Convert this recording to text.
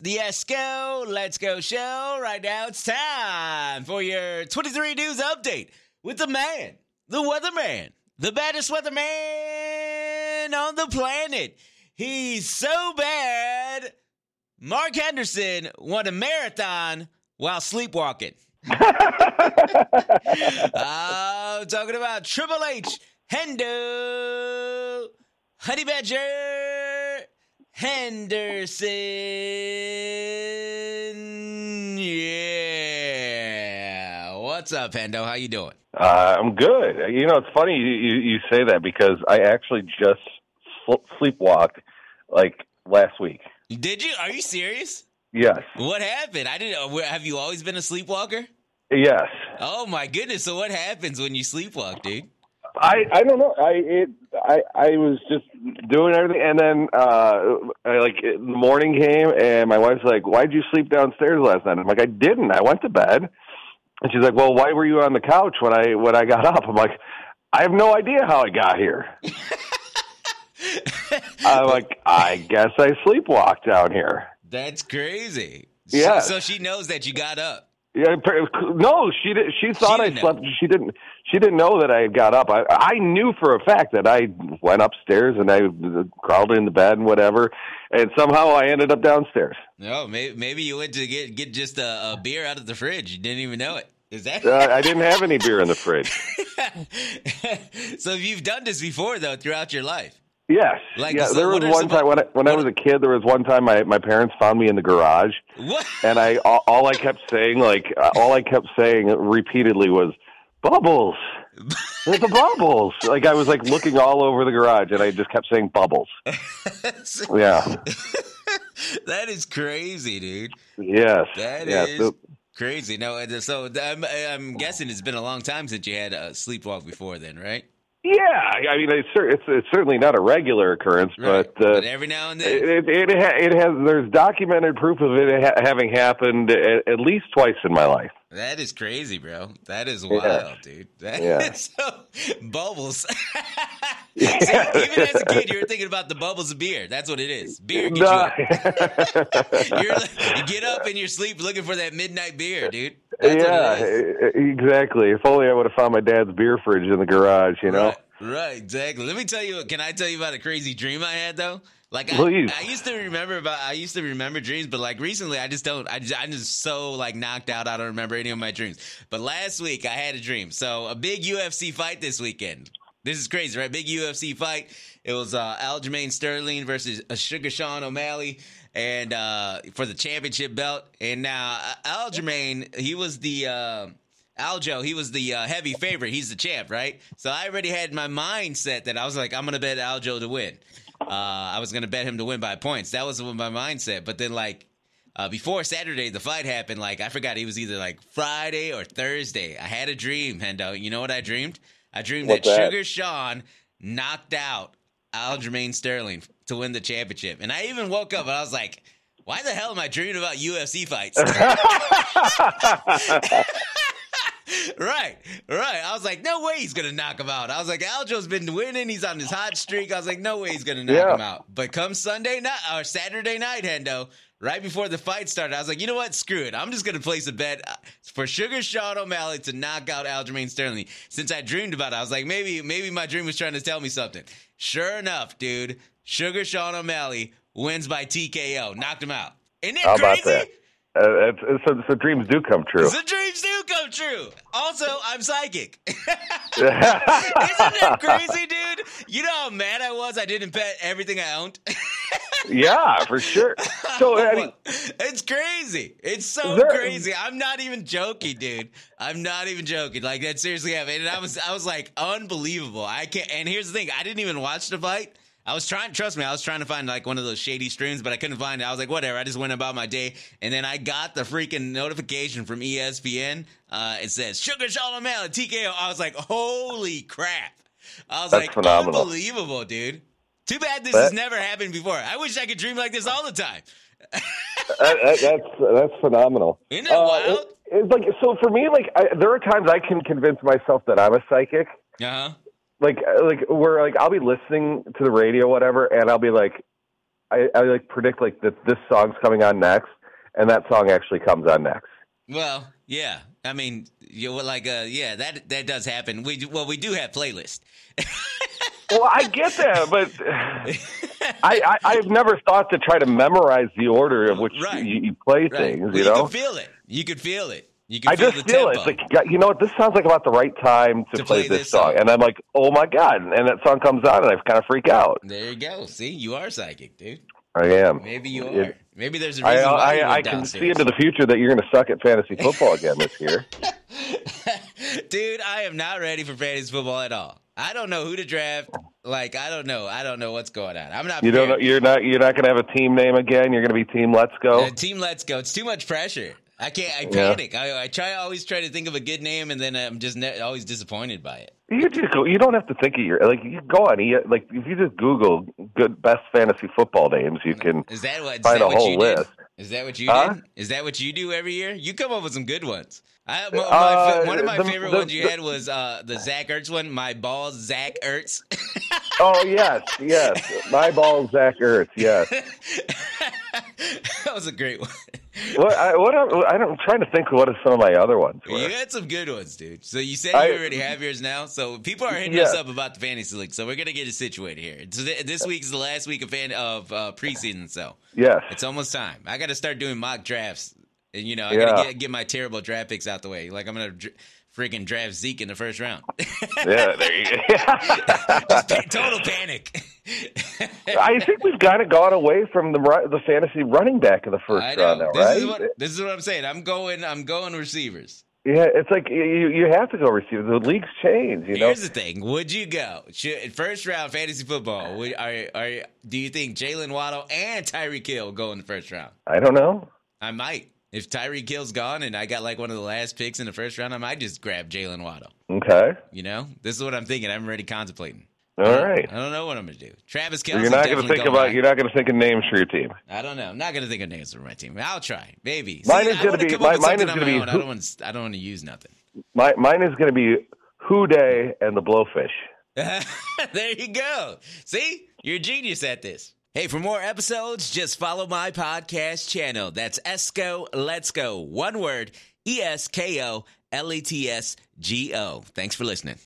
the Esko Let's Go show. Right now, it's time for your 23 News Update with the man, the weatherman, the baddest weatherman on the planet. He's so bad. Mark Henderson won a marathon while sleepwalking. I'm talking about Triple H, Hendo, Honey Badger, Henderson. Yeah. What's up, Hendo? How you doing? Uh, I'm good. You know, it's funny you, you, you say that because I actually just sl- sleepwalked like last week. Did you? Are you serious? Yes. What happened? I didn't. Have you always been a sleepwalker? Yes. Oh my goodness! So what happens when you sleepwalk, dude? I I don't know. I it I I was just doing everything, and then uh I, like the morning came, and my wife's like, "Why'd you sleep downstairs last night?" I'm like, "I didn't. I went to bed." And she's like, "Well, why were you on the couch when I when I got up?" I'm like, "I have no idea how I got here." I'm like, "I guess I sleepwalked down here." That's crazy. Yeah. So, so she knows that you got up. Yeah, no, she did. She thought I didn't slept. She didn't. She didn't know that I had got up. I I knew for a fact that I went upstairs and I crawled in the bed and whatever, and somehow I ended up downstairs. No, maybe, maybe you went to get get just a, a beer out of the fridge. You didn't even know it. Is that? Uh, I didn't have any beer in the fridge. so you've done this before though throughout your life. Yes, Like, yeah. there was one time when I, when I was a kid. There was one time my my parents found me in the garage, What? and I all, all I kept saying like uh, all I kept saying repeatedly was bubbles. There's the bubbles. Like I was like looking all over the garage, and I just kept saying bubbles. Yeah. that is crazy, dude. Yes. That yes. is crazy. No, so I'm, I'm guessing it's been a long time since you had a sleepwalk before, then, right? Yeah, I mean, it's it's, it's certainly not a regular occurrence, Right. but uh, but every now and then. it it, it, ha- it has there's documented proof of it ha- having happened at, at least twice in my life. That is crazy, bro. That is wild, dude. That Yeah. so bubbles. See, even as a kid, you were thinking about the bubbles of beer. That's what it is. Beer gets you No. like- you get up in your sleep looking for that midnight beer, dude. That's yeah, what it is. exactly. If only I would have found my dad's beer fridge in the garage, you know. Right, right, exactly. Let me tell you. Can I tell you about a crazy dream I had though? Like I, I used to remember about. I used to remember dreams, but like recently, I just don't. I just, I'm just so like knocked out. I don't remember any of my dreams. But last week, I had a dream. So a big UFC fight this weekend. This is crazy, right? Big UFC fight. It was uh, Aljamain Sterling versus uh, Sugar Sean O'Malley, and uh, for the championship belt. And now uh, Aljamain, he was the. Uh, Aljo, he was the uh, heavy favorite. He's the champ, right? So I already had my mindset that I was like, I'm to bet Aljo to win. Uh, I was to bet him to win by points. That was my mindset. But then, like, uh, before Saturday, the fight happened, like, I forgot he was either like Friday or Thursday. I had a dream, Hendo. You know what I dreamed? I dreamed What's that that? Sugar Sean knocked out Aljamain Sterling to win the championship. And I even woke up and I was like, why the hell am I dreaming about UFC fights? right, right. I was like, no way he's gonna knock him out. I was like, Aljo's been winning. He's on his hot streak. I was like, no way he's gonna knock Yeah. him out. But come Sunday night or Saturday night, Hendo, right before the fight started, I was like, you know what? Screw it. I'm just gonna place a bet uh, for Sugar Sean O'Malley to knock out Aljamain Sterling. Since I dreamed about it, I was like, maybe, maybe my dream was trying to tell me something. Sure enough, dude, Sugar Sean O'Malley wins by TKO, knocked him out. Isn't that How about crazy? that? Uh, it's, it's, so, so dreams do come true. The dreams do true. Also, I'm psychic. Isn't that crazy, dude? You know how mad I was I didn't bet everything I owned? yeah, for sure. So I mean, it's crazy. It's so There- crazy. I'm not even joking, dude. I'm not even joking. Like that seriously happened. And I was I was like unbelievable. I can't and here's the thing, I didn't even watch the fight. I was trying trust me, I was trying to find like one of those shady streams, but I couldn't find it. I was like, whatever, I just went about my day. And then I got the freaking notification from ESPN. Uh it says Sugar O'Malley, TKO. I was like, holy crap. I was That's like, phenomenal. unbelievable, dude. Too bad this That- has never happened before. I wish I could dream like this all the time. that, that- that's that's phenomenal. Isn't that wild? it- it's like so for me. Like I, there are times I can convince myself that I'm a psychic. Uh huh. Like like where like I'll be listening to the radio, whatever, and I'll be like, I, I like predict like that this song's coming on next, and that song actually comes on next. Well, yeah. I mean, you know, like, uh, yeah, that that does happen. We well, we do have playlists. Well, I get that, but I, I I've never thought to try to memorize the order of which Right. you, you play Right. things. Well, you know, can feel it. You could feel it. You can I just the feel it. It's like, you know what? This sounds like about the right time to, To play, play this, this song. song. And I'm like, oh my god! And that song comes on, and I kind of freak out. there you go. See, you are psychic, dude. I am. Maybe you It- are. Maybe there's a reason why I, you I went can see into the future that you're going to suck at fantasy football again this year. Dude, I am not ready for fantasy football at all. I don't know who to draft. Like, I don't know. I don't know what's going on. I'm not. You don't. Know, you're not. You're not going to have a team name again. You're going to be Team Let's Go. Uh, team, let's go. It's too much pressure. I can't. I Yeah. panic. I, I try. I always try to think of a good name, and then I'm just ne- always disappointed by it. You just go. You don't have to think of your like. You go on. You, like if you just Google good best fantasy football names, you can Is that what? Is find that a whole you list. did? Is that what you Huh? did? Is that what you do every year? You come up with some good ones. I, my, my, Uh, one of my the- favorite the- ones you the- had was uh, the Zach Ertz one. My balls, Zach Ertz. Oh yes, yes. My ball, Zach Ertz. Yes. that was a great one. What? I, what? I'm, I don't, I'm trying to think. What are some of my other ones? Were. You had some good ones, dude. So you said I- you already have yours now. So people are hitting Yeah. us up about the fantasy league. So we're gonna get it situated here. So th- this week is the last week of fan of uh, preseason. So Yes. it's almost time. I got to start doing mock drafts, and you know I Yeah. gotta get, get my terrible draft picks out the way. Like I'm gonna dr- freaking draft Zeke in the first round. Yeah. There you go. Just pa- total panic. I think we've kind of gone away from the the fantasy running back in the first round now, This right? is what this is what I'm saying. I'm going. I'm going receivers. yeah, it's like you you have to go receiver. The league's change, you know. Here's the thing: Would you go Should, first round fantasy football? Would, are, are do you think Jaylen Waddle and Tyreek Hill go in the first round? I don't know. I might. If Tyreek Hill's gone and I got like one of the last picks in the first round, I might just grab Jaylen Waddle. Okay. You know, this is what I'm thinking. I'm already contemplating. All right. I don't know what I'm gonna do. Travis Kelce. you're not going to think about. You're not going to think of names for your team. I don't know. I'm not gonna think of names for my team. I'll try. Maybe. Mine See, is gonna be- my- mine is gonna be own. I don't want. I don't want to use nothing. My, mine is going to be Who Day and the Blowfish. there you go. See, you're a genius at this. Hey, for more episodes, just follow my podcast channel. That's Esko Let's Go. One word, E S K O L E T S G O. Thanks for listening.